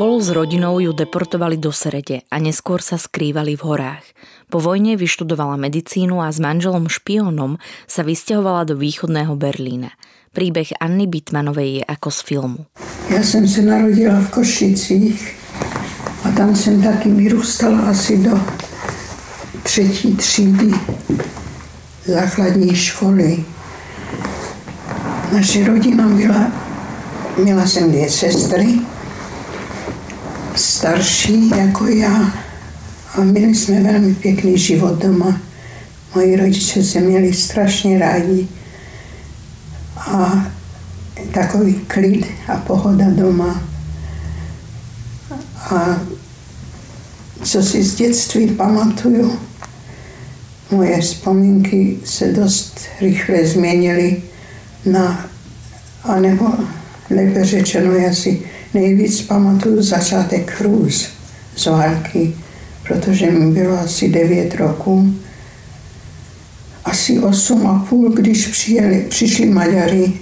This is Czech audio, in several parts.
Spolu s rodinou ju deportovali do Srede a neskôr sa skrývali v horách. Po vojne vyštudovala medicínu a s manželom špiónom sa vysťahovala do východného Berlína. Príbeh Anny Bitmanovej je ako z filmu. Ja som sa narodila v Košicích a tam som taky vyrústala asi do třetí třídy základní školy. Naše rodina byla, měla jsem dvě sestry, starší jako já a měli jsme velmi pěkný život doma. Moji rodiče se měli strašně rádi a takový klid a pohoda doma. A co si z dětství pamatuju, moje vzpomínky se dost rychle změnily na, anebo lépe řečeno, já si nejvíc pamatuju začátek hrůz z války, protože mi bylo asi 9 roků. Asi 8 a půl, když přijeli, přišli Maďari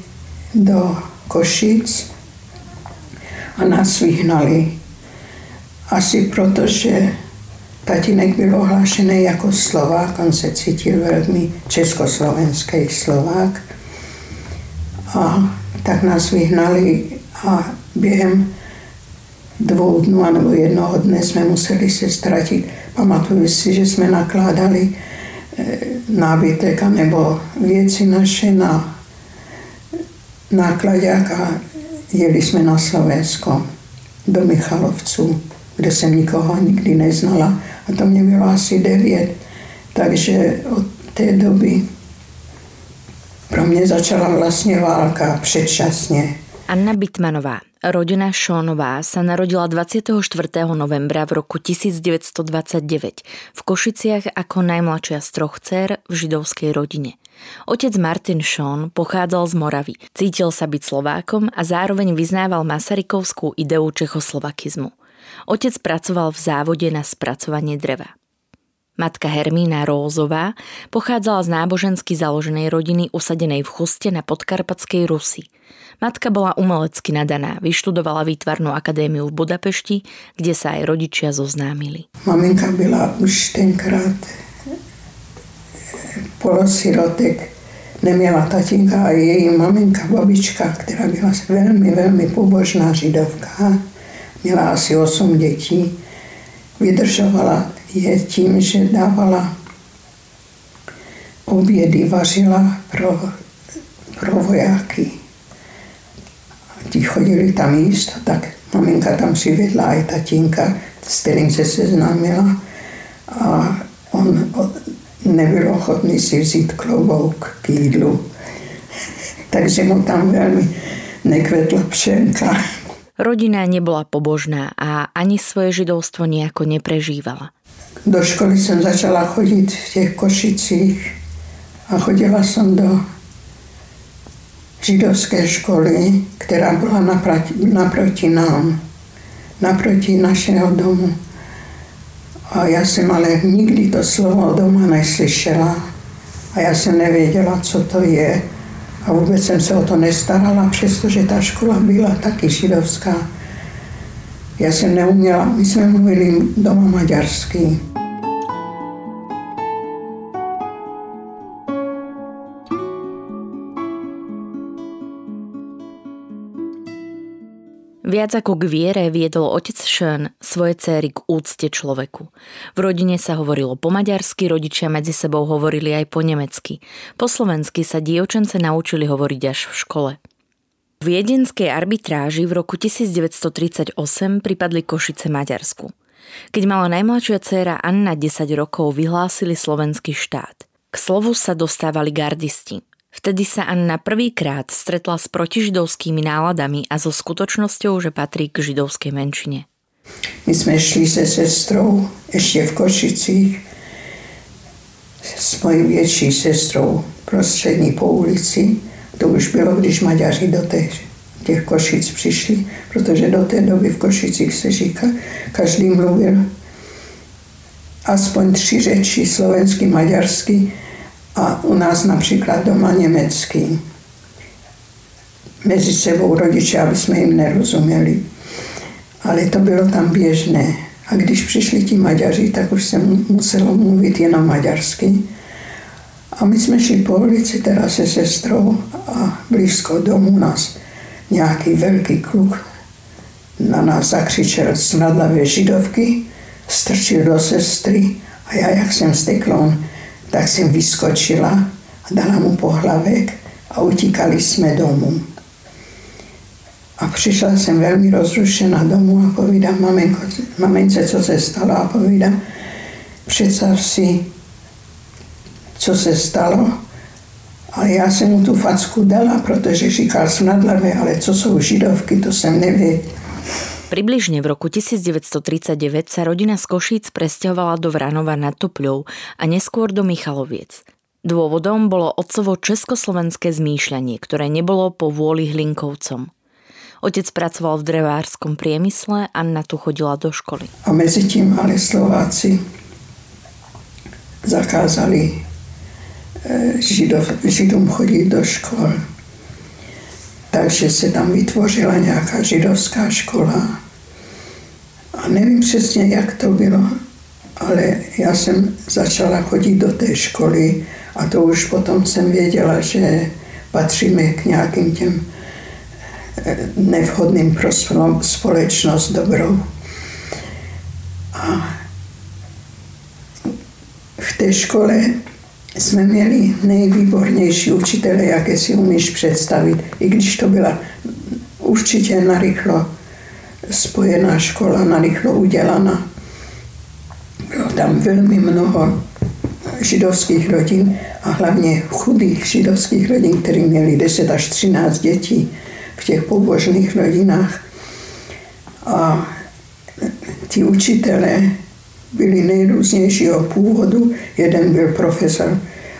do Košic a nás vyhnali. Asi protože tatínek byl ohlášený jako Slovák, on se cítil velmi československý Slovák. A tak nás vyhnali a během dvou dnů nebo jednoho dne jsme museli se ztratit. Pamatuju si, že jsme nakládali eh, nábytek nebo věci naše na nákladák a jeli jsme na Slovensko do Michalovců, kde jsem nikoho nikdy neznala a to mě bylo asi devět. Takže od té doby pro mě začala vlastně válka předčasně. Anna Bitmanová, rodina Šónová, sa narodila 24. novembra v roku 1929 v Košiciach ako najmladšia z troch dcer v židovskej rodine. Otec Martin Šón pochádzal z Moravy, cítil sa byť Slovákom a zároveň vyznával Masarykovskú ideu čechoslovakizmu. Otec pracoval v závode na spracovanie dreva. Matka Hermína Rózová pochádzala z nábožensky založenej rodiny usadenej v Chuste na podkarpatskej Rusi. Matka bola umelecky nadaná, vyštudovala výtvarnú akadémiu v Budapešti, kde sa aj rodičia zoznámili. Maminka byla už tenkrát polosirotek, neměla tatínka a její maminka, babička, která byla velmi, velmi pobožná židovka, měla asi 8 dětí, vydržovala je tím, že dávala obědy, vařila pro, pro vojáky. Ti chodili tam jíst, tak maminka tam přivedla i tatínka, s kterým se seznámila a on nebyl ochotný si vzít klobouk k jídlu. Takže mu tam velmi nekvetla pšenka. Rodina nebola pobožná a ani svoje židovstvo nejako neprežívala. Do školy jsem začala chodit v těch Košicích a chodila jsem do židovské školy, která byla naproti, naproti nám, naproti našeho domu. A já jsem ale nikdy to slovo doma neslyšela a já jsem nevěděla, co to je. A vůbec jsem se o to nestarala, přestože ta škola byla taky židovská. Já jsem neuměla, my jsme mluvili doma maďarsky. Viac ako k viere viedol otec Schön svoje céry k úcte človeku. V rodine sa hovorilo po maďarsky, rodičia medzi sebou hovorili aj po nemecky. Po slovensky sa dievčence naučili hovoriť až v škole. V viedenskej arbitráži v roku 1938 pripadli Košice Maďarsku. Keď mala najmladšia dcéra Anna 10 rokov, vyhlásili slovenský štát. K slovu sa dostávali gardisti. Vtedy sa Anna prvýkrát stretla s protižidovskými náladami a so skutočnosťou, že patrí k židovskej menšine. My sme šli se sestrou ešte v Košicích s mojou větší sestrou prostřední po ulici. To už bylo, když Maďaři do těch, těch Košic přišli, protože do té doby v Košicích se říká, každý mluvil aspoň tři řeči, slovensky, maďarsky, a u nás například doma německý. Mezi sebou rodiče, aby jsme jim nerozuměli. Ale to bylo tam běžné. A když přišli ti Maďaři, tak už jsem muselo mluvit jenom maďarsky. A my jsme šli po ulici teda se sestrou a blízko domu nás nějaký velký kluk na nás zakřičel smradlavé židovky, strčil do sestry a já, jak jsem stekl, tak jsem vyskočila a dala mu pohlavek a utíkali jsme domů. A přišla jsem velmi rozrušená domů a povídám maminko, mamince, co se stalo a povídám, představ si, co se stalo. A já jsem mu tu facku dala, protože říkal snadlavé, ale co jsou židovky, to jsem nevěděla. Približne v roku 1939 sa rodina z Košíc presťahovala do Vranova nad Topľou a neskôr do Michaloviec. Dôvodom bolo otcovo československé zmýšľanie, ktoré nebolo po vôli Hlinkovcom. Otec pracoval v drevárskom priemysle, Anna tu chodila do školy. A mezi tím ale Slováci zakázali e, židov, Židům chodit do škol takže se tam vytvořila nějaká židovská škola. A nevím přesně, jak to bylo, ale já jsem začala chodit do té školy a to už potom jsem věděla, že patříme k nějakým těm eh, nevhodným pro společnost dobrou. A v té škole jsme měli nejvýbornější učitele, jaké si umíš představit, i když to byla určitě narychlo spojená škola, narychlo udělaná. Bylo tam velmi mnoho židovských rodin a hlavně chudých židovských rodin, které měli 10 až 13 dětí v těch pobožných rodinách. A ti učitelé byli nejrůznějšího původu. Jeden byl profesor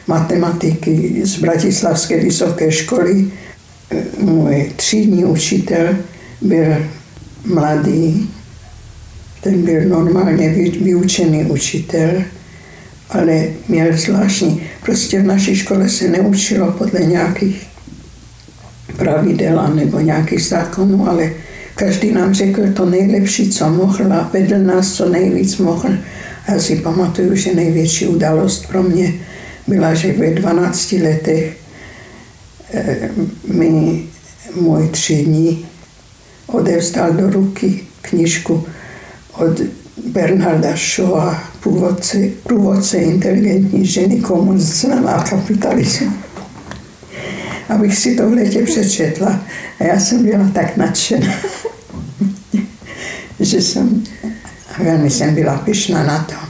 matematiky z Bratislavské vysoké školy. Můj třídní učitel byl mladý, ten byl normálně vyučený učitel, ale měl zvláštní. Prostě v naší škole se neučilo podle nějakých pravidel nebo nějakých zákonů, ale Každý nám řekl to nejlepší, co mohl a vedl nás co nejvíc mohl. Já si pamatuju, že největší událost pro mě byla, že ve 12 letech eh, mi můj třídní odevzdal do ruky knižku od Bernarda Shawa, původce, průvodce inteligentní ženy, komunistická kapitalismu. Abych si to v létě přečetla. A já jsem byla tak nadšená že jsem, velmi jsem byla pyšná na to.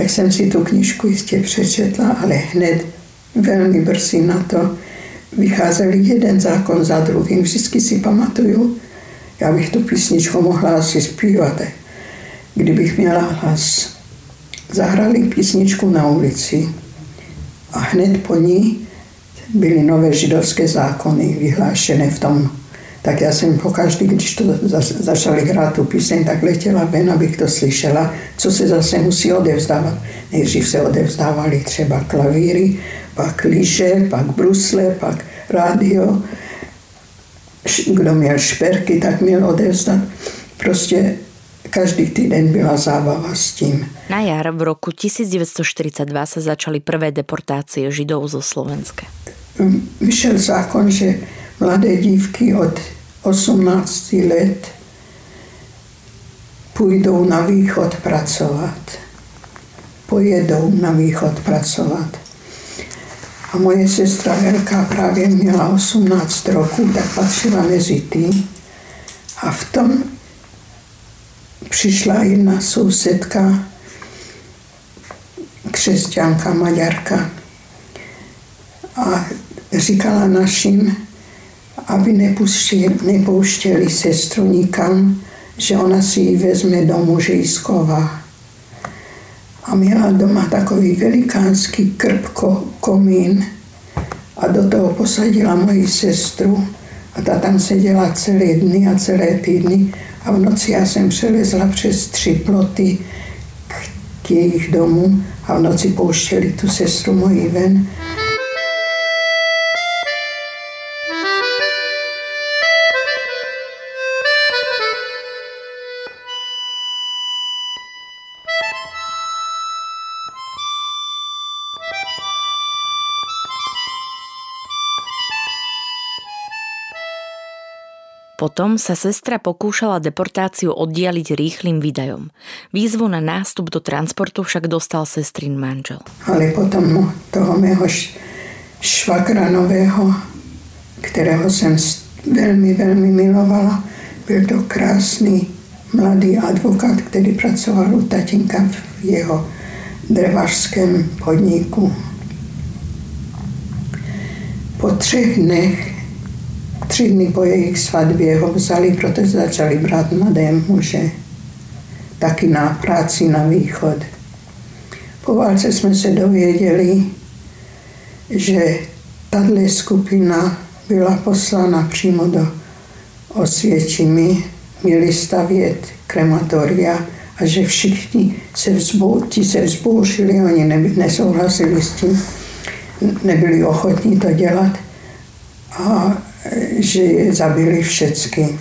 Tak jsem si tu knižku jistě přečetla, ale hned velmi brzy na to vycházeli jeden zákon za druhým. Vždycky si pamatuju, já bych tu písničku mohla asi zpívat, kdybych měla hlas. Zahrali písničku na ulici a hned po ní byly nové židovské zákony vyhlášené v tom tak já jsem pokaždý, když to začali hrát tu píseň, tak letěla ven, abych to slyšela, co se zase musí odevzdávat. Nejdřív se odevzdávali třeba klavíry, pak lyže, pak brusle, pak rádio. Kdo měl šperky, tak měl odevzdat. Prostě každý týden byla zábava s tím. Na jar v roku 1942 se začaly prvé deportácie Židov zo Slovenska. Vyšel zákon, že mladé dívky od 18 let půjdou na východ pracovat. Pojedou na východ pracovat. A moje sestra Helka právě měla 18 roků, tak patřila mezi ty. A v tom přišla jedna sousedka, křesťanka, maďarka. A říkala našim, aby nepouštěli, nepouštěli sestru nikam, že ona si ji vezme domů, že ji schová. A měla doma takový velikánský krpko, komín a do toho posadila moji sestru a ta tam seděla celé dny a celé týdny a v noci já jsem přelezla přes tři ploty k jejich domu a v noci pouštěli tu sestru moji ven Potom sa sestra pokúšala deportáciu oddialiť rýchlým výdajom. Výzvu na nástup do transportu však dostal sestrin manžel. Ale potom toho mého švakra nového, kterého jsem veľmi, veľmi milovala, byl to krásný mladý advokát, který pracoval u tatinka v jeho drevařském podniku. Po třech dnech Tři dny po jejich svatbě ho vzali, protože začali brát mladé muže. Taky na práci na východ. Po válce jsme se dověděli, že tato skupina byla poslána přímo do Osvětimi, měli stavět krematoria a že všichni se, vzbou, se vzbouřili, oni neby, nesouhlasili s tím, nebyli ochotní to dělat. A že je zabili všecky.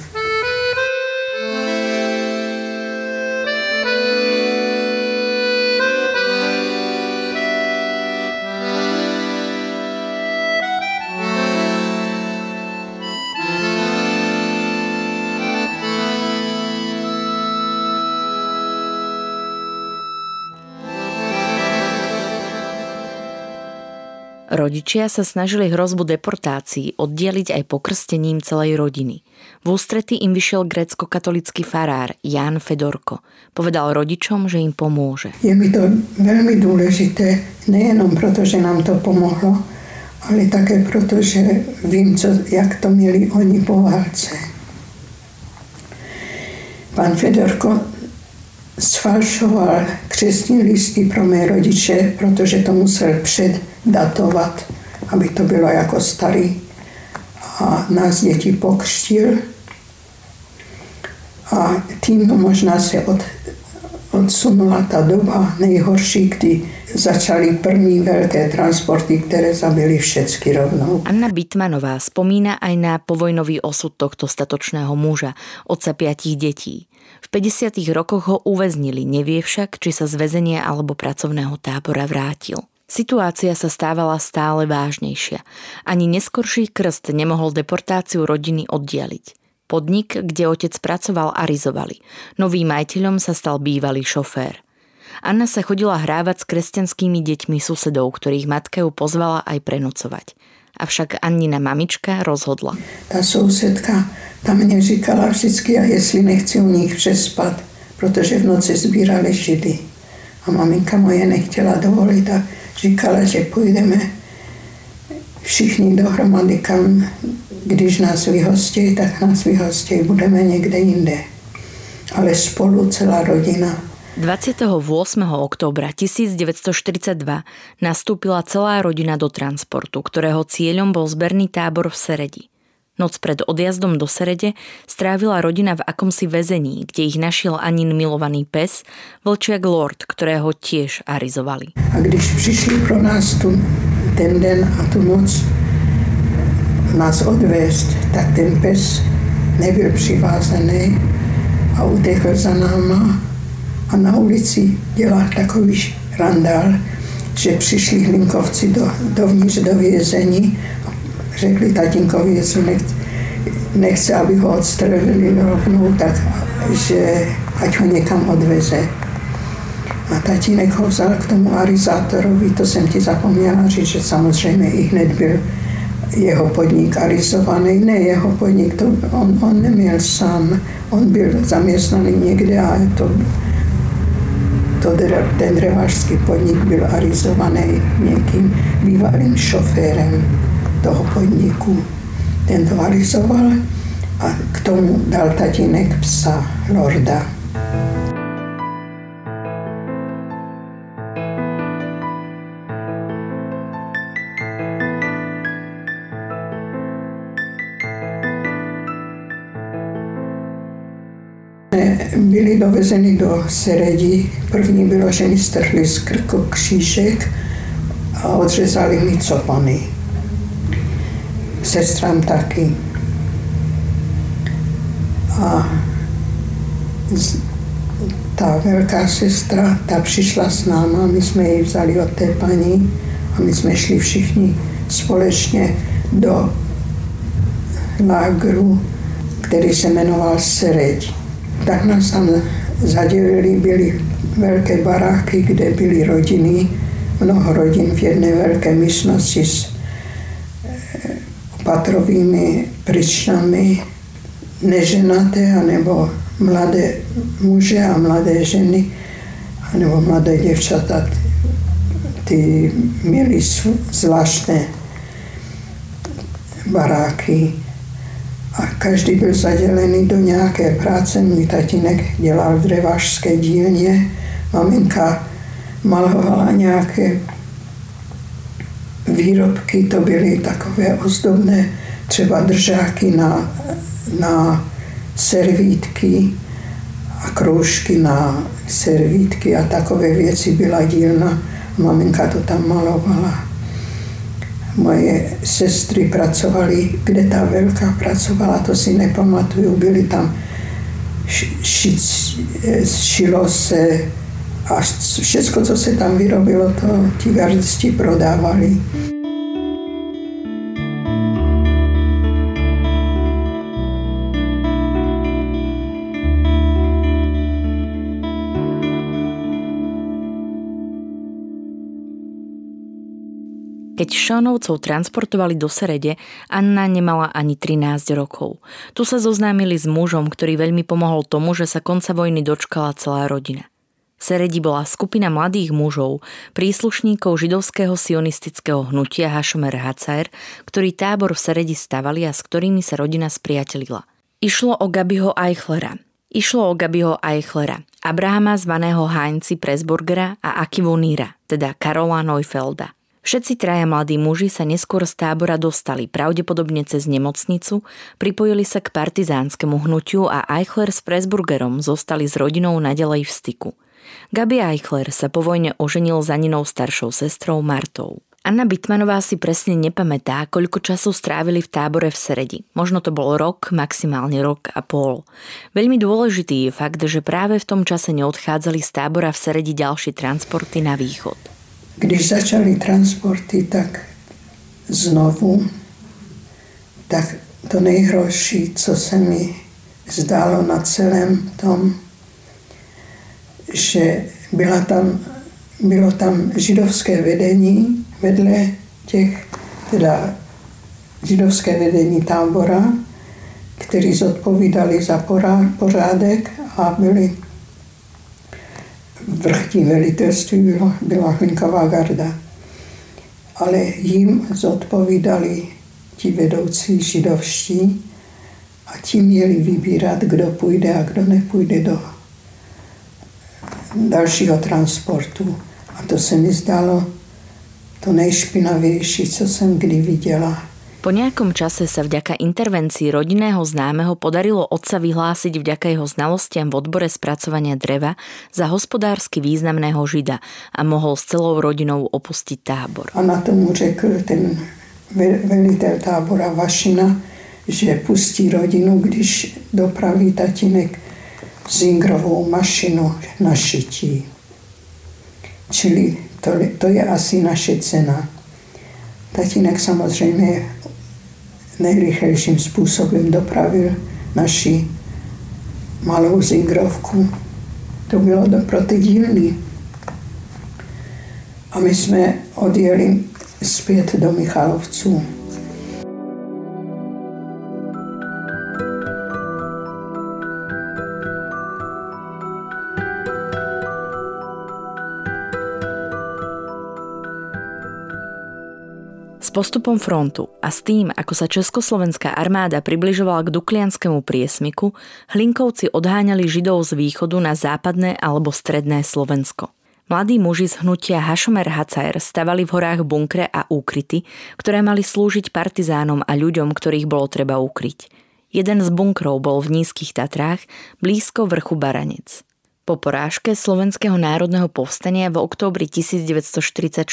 Rodičia sa snažili hrozbu deportácií oddeliť aj pokrstením celej rodiny. V ústrety im vyšiel grécko-katolický farár Jan Fedorko. Povedal rodičom, že im pomôže. Je mi to veľmi dôležité, nejenom proto, že nám to pomohlo, ale také proto, že vím, co, jak to měli oni po válce. Pán Fedorko sfalšoval křesní listy pro mé rodiče, protože to musel předdatovat, aby to bylo jako starý. A nás děti pokřtil. A tím možná se od, odsunula ta doba nejhorší, kdy začaly první veľké transporty, ktoré zabili všetky rovnou. Anna Bitmanová spomína aj na povojnový osud tohto statočného muža, otca piatich detí. V 50. rokoch ho uväznili, nevie však, či sa z väzenia alebo pracovného tábora vrátil. Situácia sa stávala stále vážnejšia. Ani neskorší krst nemohol deportáciu rodiny oddialiť. Podnik, kde otec pracoval, arizovali. Novým majiteľom sa stal bývalý šofér. Anna sa chodila hrávať s kresťanskými deťmi susedov, ktorých matka ju pozvala aj prenocovať. Avšak Annina mamička rozhodla. Tá sousedka ta mě říkala vždycky, a jestli nechci u nich přespat, protože v noci sbírali židy. A maminka moje nechtěla dovolit a říkala, že půjdeme všichni dohromady kam, když nás vyhostí, tak nás vyhostí, budeme někde jinde. Ale spolu celá rodina. 28. októbra 1942 nastúpila celá rodina do transportu, ktorého cieľom bol zberný tábor v Seredi. Noc pred odjazdom do Serede strávila rodina v akomsi väzení, kde ich našiel Anin milovaný pes, vlčiak Lord, ktorého tiež arizovali. A když přišli pro nás tu, ten den a tu noc nás odvést, tak ten pes nebyl přivázaný a utekl za náma a na ulici dělal takový randál, že přišli hlinkovci do, dovnitř do vězení řekli tatínkovi, jestli, nechce, nechce, aby ho odstrelili rovnou, tak že ať ho někam odveze. A tatínek ho vzal k tomu arizátorovi, to jsem ti zapomněla říct, že samozřejmě i hned byl jeho podnik arizovaný. Ne jeho podnik, to on, on neměl sám, on byl zaměstnaný někde a to, to ten dřevařský podnik byl arizovaný někým bývalým šoférem toho podniku. Ten to arizoval a k tomu dal tatínek psa Lorda. Byli dovezeni do Seredi. První bylo, že mi strhli z krku křížek a odřezali mi copany. Sestram taky. A ta velká sestra, ta přišla s náma, my jsme ji vzali od té paní a my jsme šli všichni společně do lágru, který se jmenoval Sereď tak nás tam zadělili, byly velké baráky, kde byly rodiny, mnoho rodin v jedné velké místnosti s eh, patrovými pričnami, neženaté, anebo mladé muže a mladé ženy, anebo mladé děvčata, ty měli zvláštné baráky a každý byl zadělený do nějaké práce. Můj tatínek dělal v dřevařské dílně, maminka malovala nějaké výrobky, to byly takové ozdobné, třeba držáky na, na servítky a kroužky na servítky a takové věci byla dílna. Maminka to tam malovala moje sestry pracovaly, kde ta velká pracovala, to si nepamatuju, byly tam, ši, šilo se a všechno, co se tam vyrobilo, to ti gardisti prodávali. Keď Šonovcov transportovali do Serede, Anna nemala ani 13 rokov. Tu sa zoznámili s mužom, ktorý veľmi pomohol tomu, že sa konca vojny dočkala celá rodina. V Seredi bola skupina mladých mužov, príslušníkov židovského sionistického hnutia Hašomer Hacaer, ktorí tábor v Seredi stavali a s ktorými sa rodina spriatelila. Išlo o Gabiho Eichlera. Išlo o Gabiho Eichlera, Abrahama zvaného Heinzi Presburgera a Akivu Nýra, teda Karola Neufelda. Všetci traja mladí muži sa neskôr z tábora dostali pravdepodobne cez nemocnicu, pripojili sa k partizánskemu hnutiu a Eichler s Presburgerom zostali s rodinou nadalej v styku. Gabi Eichler sa po vojne oženil za Ninou staršou sestrou Martou. Anna Bitmanová si presne nepamätá, koľko času strávili v tábore v Seredi. Možno to bol rok, maximálne rok a pol. Veľmi dôležitý je fakt, že práve v tom čase neodchádzali z tábora v Seredi ďalšie transporty na východ. Když začaly transporty, tak znovu, tak to nejhorší, co se mi zdálo na celém tom, že byla tam, bylo tam židovské vedení vedle těch, teda židovské vedení tábora, kteří zodpovídali za pořádek a byli vrchní velitelství byla, byla Hlinková garda. Ale jim zodpovídali ti vedoucí židovští a ti měli vybírat, kdo půjde a kdo nepůjde do dalšího transportu. A to se mi zdalo to nejšpinavější, co jsem kdy viděla. Po nejakom čase sa vďaka intervencii rodinného známeho podarilo otca vyhlásiť vďaka jeho znalostiam v odbore spracovania dreva za hospodársky významného žida a mohol s celou rodinou opustiť tábor. A na tomu řekl ten velitel tábora Vašina, že pustí rodinu, když dopraví tatínek zingrovou mašinu na šití. Čili to, to je asi naše cena. Tatínek samozřejmě nejrychlejším způsobem dopravil naši malou zingrovku. To bylo do pro ty dílny. A my jsme odjeli zpět do Michalovců. Postupom frontu a s tým, ako sa československá armáda približovala k Duklianskému priesmiku, Hlinkovci odháňali Židov z východu na západné alebo stredné Slovensko. Mladí muži z hnutia Hašomer Hacaer stavali v horách bunkre a úkryty, ktoré mali slúžiť partizánom a ľuďom, ktorých bolo treba ukryť. Jeden z bunkrov bol v nízkych Tatrách, blízko vrchu Baranec. Po porážke Slovenského národného povstania v októbri 1944,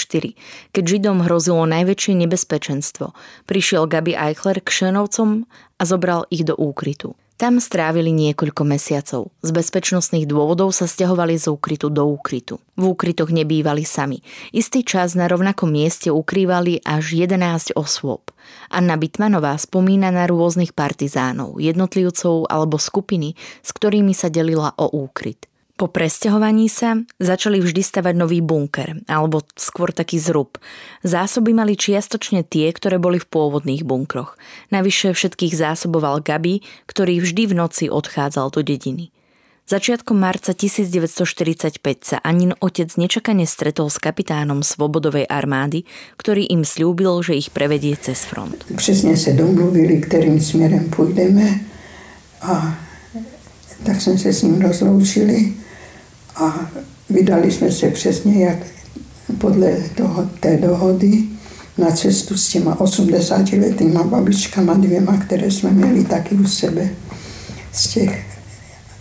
keď Židom hrozilo najväčšie nebezpečenstvo, prišiel Gabi Eichler k Šenovcom a zobral ich do úkrytu. Tam strávili niekoľko mesiacov. Z bezpečnostných dôvodov sa stiahovali z úkrytu do úkrytu. V úkrytoch nebývali sami. Istý čas na rovnakom mieste ukrývali až 11 osôb. Anna Bitmanová spomína na rôznych partizánov, jednotlivcov alebo skupiny, s ktorými sa delila o úkryt. Po presťahovaní sa začali vždy stavať nový bunker, alebo skôr taký zrub. Zásoby mali čiastočne tie, ktoré boli v pôvodných bunkroch. Navyše všetkých zásoboval Gabi, ktorý vždy v noci odchádzal do dediny. Začiatkom marca 1945 sa Anin otec nečakane stretol s kapitánom Svobodovej armády, ktorý im slúbil, že ich prevedie cez front. Přesně se domluvili, kterým směrem půjdeme a tak jsme se s ním rozloučili a vydali jsme se přesně jak podle toho, té dohody na cestu s těma 80 letýma babičkama dvěma, které jsme měli taky u sebe. Z těch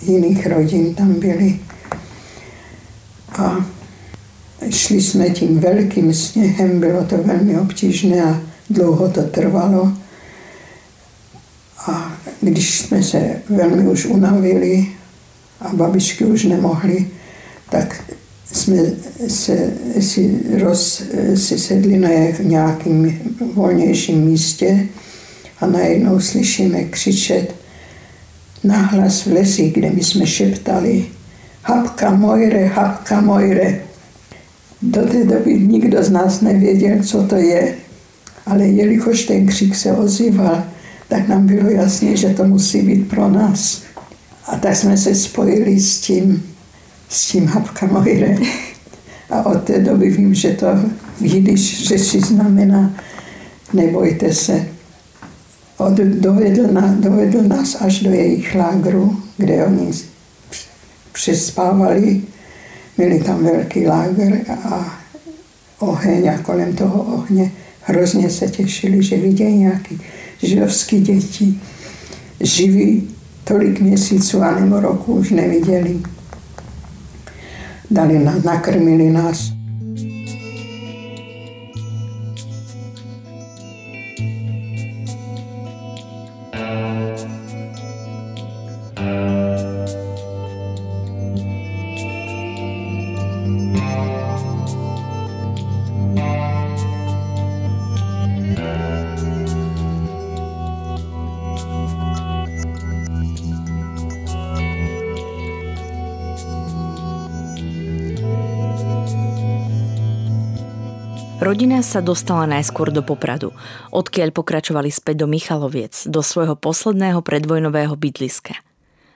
jiných rodin tam byli. A šli jsme tím velkým sněhem, bylo to velmi obtížné a dlouho to trvalo. A když jsme se velmi už unavili a babičky už nemohly, tak jsme se, si, roz, si sedli na nějakým volnějším místě a najednou slyšíme křičet nahlas v lesi, kde my jsme šeptali Hapka Mojre, Hapka Mojre. Do té doby nikdo z nás nevěděl, co to je, ale jelikož ten křik se ozýval, tak nám bylo jasné, že to musí být pro nás. A tak jsme se spojili s tím s tím hapka mojre. A od té doby vím, že to v jidiš řeči znamená nebojte se. Od, dovedl, na, dovedl nás až do jejich lágru, kde oni přespávali. Měli tam velký lágr a oheň a kolem toho ohně hrozně se těšili, že vidějí nějaký židovský děti živí tolik měsíců a nebo roku už neviděli dali nás, nakrmili nás. Rodina sa dostala najskôr do Popradu, odkiaľ pokračovali späť do Michaloviec, do svojho posledného predvojnového bydliska.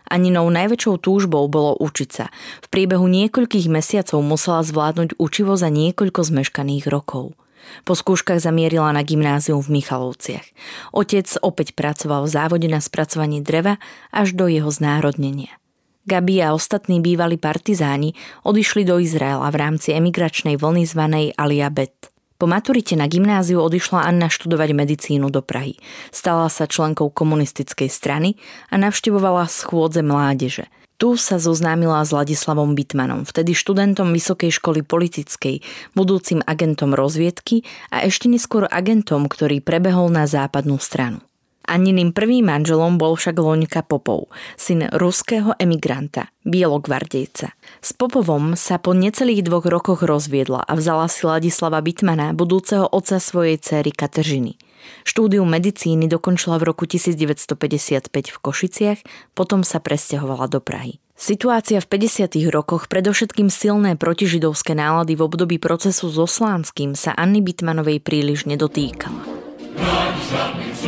Aninou najväčšou túžbou bolo učiť sa. V priebehu niekoľkých mesiacov musela zvládnuť učivo za niekoľko zmeškaných rokov. Po skúškach zamierila na gymnázium v Michalovciach. Otec opäť pracoval v závode na spracovaní dreva až do jeho znárodnenia. Gabi a ostatní bývalí partizáni odišli do Izraela v rámci emigračnej vlny zvanej Alia Bet. Po maturite na gymnáziu odišla Anna študovať medicínu do Prahy. Stala sa členkou komunistickej strany a navštevovala schôdze mládeže. Tu sa zoznámila s Ladislavom Bitmanom, vtedy študentom Vysokej školy politickej, budúcim agentom rozviedky a ešte neskôr agentom, ktorý prebehol na západnú stranu. Aniným prvým manželom bol však Loňka Popov, syn ruského emigranta, bielogvardejca. S Popovom sa po necelých dvoch rokoch rozviedla a vzala si Ladislava Bitmana, budúceho otca svojej céry Kateřiny. Štúdium medicíny dokončila v roku 1955 v Košiciach, potom sa presťahovala do Prahy. Situácia v 50. rokoch, predovšetkým silné protižidovské nálady v období procesu so Slánským sa Anny Bitmanovej príliš nedotýkala.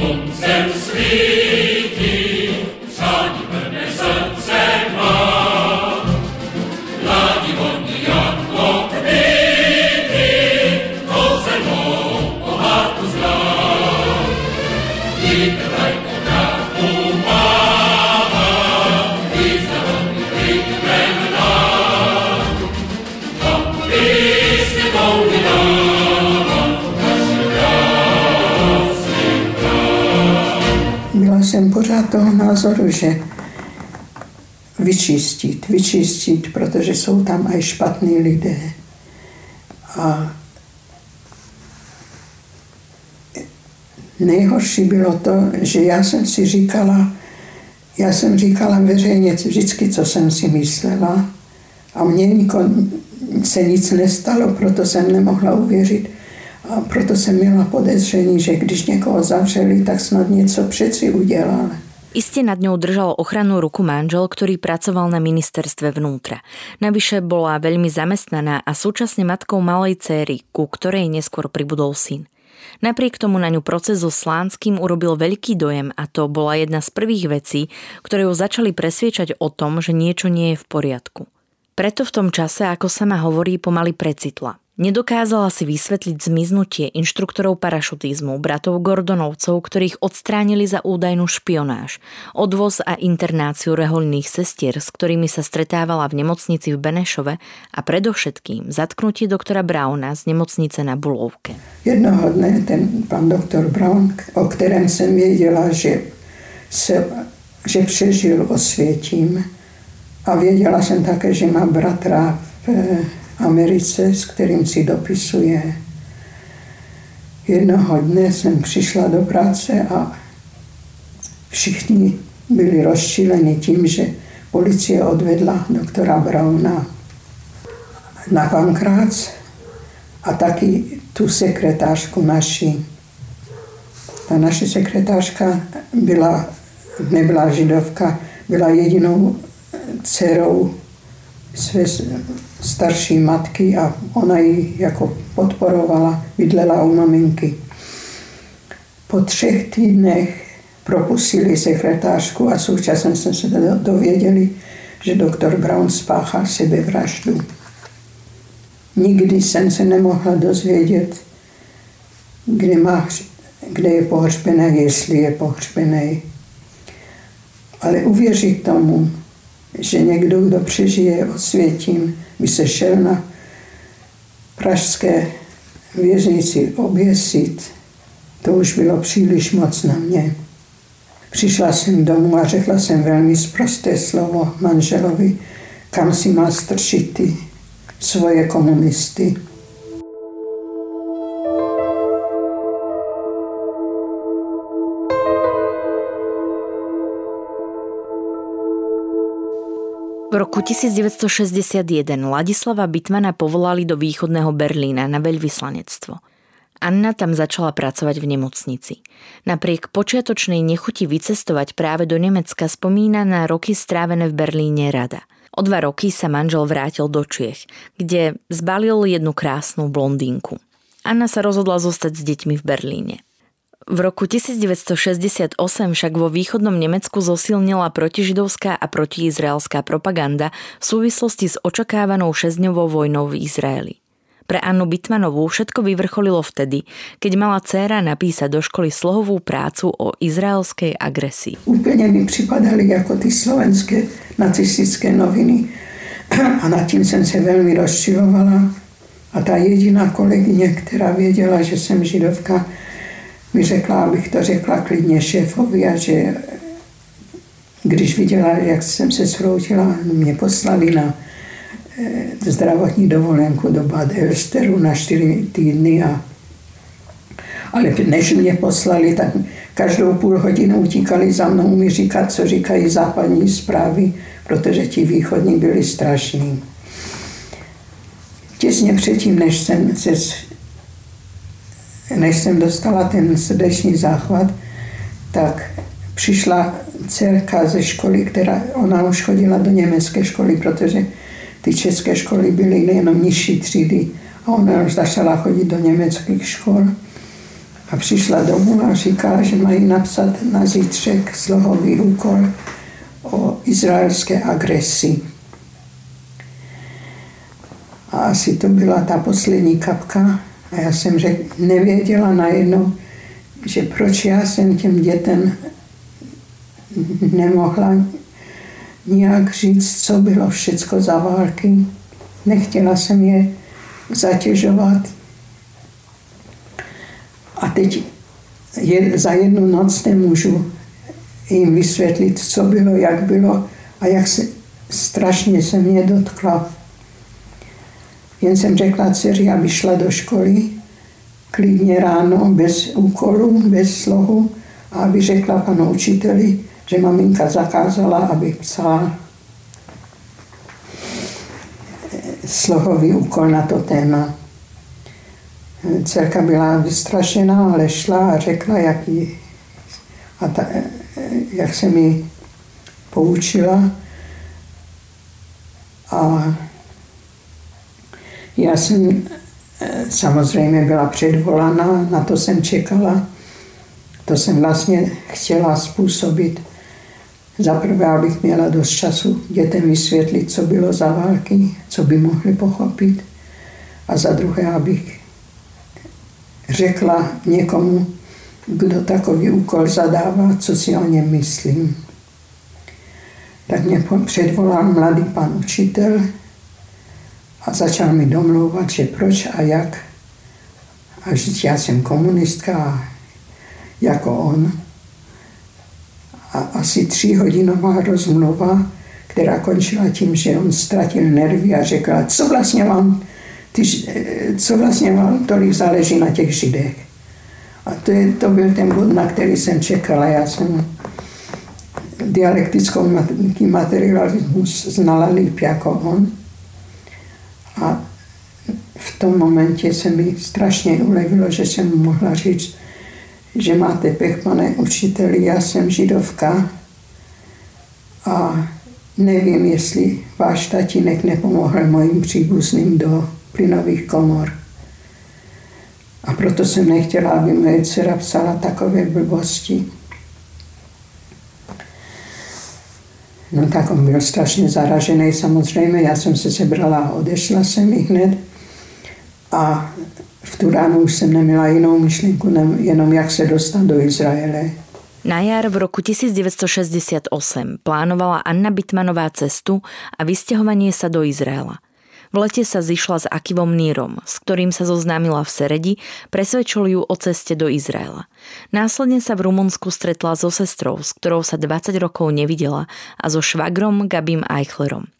cum sens vidi, pořád toho názoru, že vyčistit, vyčistit, protože jsou tam aj špatní lidé. A nejhorší bylo to, že já jsem si říkala, já jsem říkala veřejně vždycky, co jsem si myslela a mně niko, se nic nestalo, proto jsem nemohla uvěřit, a proto jsem měla podezření, že když někoho zavřeli, tak snad něco přeci udělal. Iste nad ňou držal ochrannú ruku manžel, ktorý pracoval na ministerstve vnútra. Navyše bola veľmi zamestnaná a súčasne matkou malej céry, ku ktorej neskôr pribudol syn. Napriek tomu na ňu proces so Slánským urobil veľký dojem a to bola jedna z prvých vecí, ktoré ju začali presviečať o tom, že niečo nie je v poriadku. Preto v tom čase, ako sa ma hovorí, pomaly precitla. Nedokázala si vysvetliť zmiznutie inštruktorov parašutizmu, bratov Gordonovcov, ktorých odstránili za údajnú špionáž, odvoz a internáciu reholných sestier, s ktorými sa stretávala v nemocnici v Benešove a predovšetkým zatknutie doktora Brauna z nemocnice na Bulovke. Jednoho dne ten pán doktor Brown, o kterém jsem věděla, že, se, že přežil osvětím a věděla jsem také, že má bratra v Americe, s kterým si dopisuje. Jednoho dne jsem přišla do práce a všichni byli rozčíleni tím, že policie odvedla doktora Brauna na pankrác a taky tu sekretářku naši. Ta naše sekretářka byla, nebyla židovka, byla jedinou dcerou své starší matky a ona ji jako podporovala, bydlela u maminky. Po třech týdnech propustili sekretářku a současně jsme se dověděli, že doktor Brown spáchal sebevraždu. Nikdy jsem se nemohla dozvědět, kde, má, kde je pohřbený, jestli je pohřbený. Ale uvěřit tomu, že někdo, kdo přežije osvětím, by se šel na pražské věznici oběsit, to už bylo příliš moc na mě. Přišla jsem domů a řekla jsem velmi zprosté slovo manželovi, kam si má strčit ty svoje komunisty. Roku 1961 Ladislava Bitmana povolali do východného Berlína na veľvyslanectvo. Anna tam začala pracovať v nemocnici. Napriek počiatočnej nechuti vycestovať práve do Nemecka spomína na roky strávené v Berlíne rada. O dva roky sa manžel vrátil do Čiech, kde zbalil jednu krásnu blondínku. Anna sa rozhodla zostať s deťmi v Berlíne. V roku 1968 však vo východnom Nemecku zosilnila protižidovská a protiizraelská propaganda v súvislosti s očakávanou šesťdňovou vojnou v Izraeli. Pre Annu Bitmanovú všetko vyvrcholilo vtedy, keď mala dcéra napísať do školy slohovú prácu o izraelskej agresii. Úplne mi připadali ako ty slovenské nacistické noviny a nad tím jsem se velmi rozčilovala. A ta jediná kolegyně, která věděla, že jsem židovka, mi abych to řekla klidně šéfovi a že když viděla, jak jsem se sroutila, mě poslali na eh, zdravotní dovolenku do Bad Elsteru na čtyři týdny a ale než mě poslali, tak každou půl hodinu utíkali za mnou mi říkat, co říkají západní zprávy, protože ti východní byli strašní. Těsně předtím, než jsem se než jsem dostala ten srdeční záchvat, tak přišla dcerka ze školy, která, ona už chodila do německé školy, protože ty české školy byly jenom nižší třídy a ona už začala chodit do německých škol. A přišla domů a říkala, že mají napsat na zítřek slohový úkol o izraelské agresi. A asi to byla ta poslední kapka. A já jsem řek, nevěděla najednou, že proč já jsem těm dětem nemohla nijak říct, co bylo všecko za války. Nechtěla jsem je zatěžovat. A teď je, za jednu noc nemůžu jim vysvětlit, co bylo, jak bylo a jak se strašně se mě dotkla. Jen jsem řekla dceři, aby šla do školy, klidně ráno, bez úkolu, bez slohu, a aby řekla panu učiteli, že maminka zakázala, aby psala slohový úkol na to téma. Dcerka byla vystrašená, ale šla a řekla, jak, jí, a ta, jak se mi poučila. A já jsem samozřejmě byla předvolaná, na to jsem čekala. To jsem vlastně chtěla způsobit. Za prvé, abych měla dost času dětem vysvětlit, co bylo za války, co by mohli pochopit. A za druhé, abych řekla někomu, kdo takový úkol zadává, co si o něm myslím. Tak mě předvolal mladý pan učitel a začal mi domlouvat, že proč a jak. A že já jsem komunistka jako on. A asi tříhodinová rozmluva, která končila tím, že on ztratil nervy a řekl, co vlastně vám, ty, co vlastně vám tolik záleží na těch židech. A to, je, to byl ten bod, na který jsem čekala. Já jsem dialektickou materialismus znala líp jako on. A v tom momentě se mi strašně ulevilo, že jsem mu mohla říct, že máte pech, pane učiteli, já jsem židovka a nevím, jestli váš tatínek nepomohl mojim příbuzným do plynových komor. A proto jsem nechtěla, aby moje dcera psala takové blbosti. No tak on byl strašně zaražený samozřejmě, já jsem se sebrala a odešla jsem i hned. A v tu ránu už jsem neměla jinou myšlenku, jenom jak se dostat do Izraele. Na jar v roku 1968 plánovala Anna Bitmanová cestu a vysťahovanie sa do Izraela. V lete sa zišla s Akivom Nírom, s ktorým sa zoznámila v Seredi, presvedčil ju o ceste do Izraela. Následne sa v Rumunsku stretla so sestrou, s ktorou sa 20 rokov nevidela a so švagrom Gabim Eichlerom.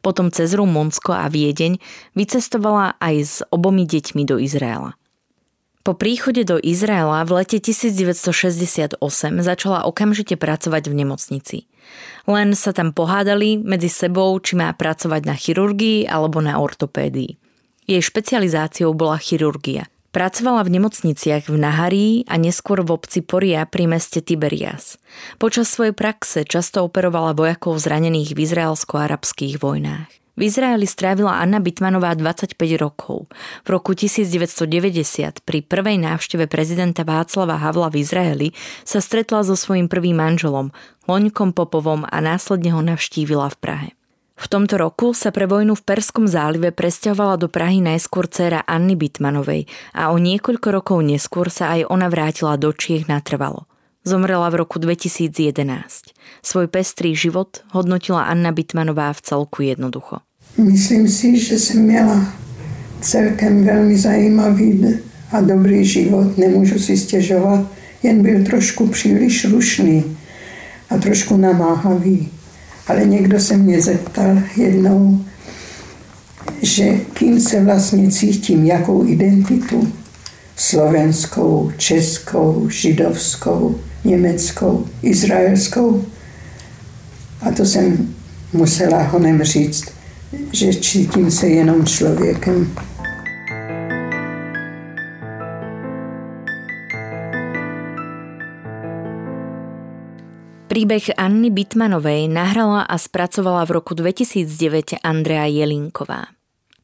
Potom cez Rumunsko a Viedeň vycestovala aj s obomi deťmi do Izraela. Po príchode do Izraela v lete 1968 začala okamžite pracovať v nemocnici. Len sa tam pohádali medzi sebou, či má pracovať na chirurgii alebo na ortopédii. Jej špecializáciou bola chirurgia. Pracovala v nemocniciach v Naharí a neskôr v obci Poria pri meste Tiberias. Počas svojej praxe často operovala vojakov zranených v izraelsko-arabských vojnách. V Izraeli strávila Anna Bitmanová 25 rokov. V roku 1990 pri prvej návšteve prezidenta Václava Havla v Izraeli sa stretla so svojím prvým manželom, Loňkom Popovom a následne ho navštívila v Prahe. V tomto roku sa pre vojnu v Perskom zálive presťahovala do Prahy najskôr dcéra Anny Bitmanovej a o niekoľko rokov neskôr sa aj ona vrátila do Čiech natrvalo. Zomrela v roku 2011. Svoj pestrý život hodnotila Anna Bitmanová v celku jednoducho. Myslím si, že jsem měla celkem velmi zajímavý a dobrý život, nemůžu si stěžovat, jen byl trošku příliš rušný a trošku namáhavý. Ale někdo se mě zeptal jednou, že kým se vlastně cítím, jakou identitu, slovenskou, českou, židovskou, německou, izraelskou. A to jsem musela honem říct, že cítím se jenom člověkem. Príbeh Anny Bitmanovej nahrala a spracovala v roku 2009 Andrea Jelinková.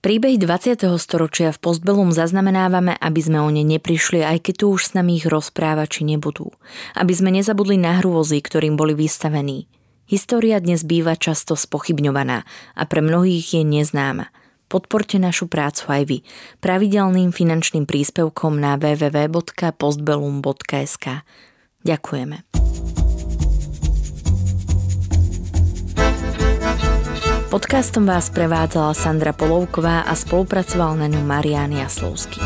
Príbeh 20. storočia v Postbelum zaznamenávame, aby sme o ne neprišli, aj keď tu už s nami ich rozprávači nebudú. Aby sme nezabudli na hrôzy, ktorým boli vystavení – História dnes býva často spochybňovaná a pre mnohých je neznáma. Podporte našu prácu aj vy pravidelným finančným príspevkom na www.postbelum.sk. Ďakujeme. Podcastom vás prevádzala Sandra Polovková a spolupracoval na ňu Marián Jaslovský.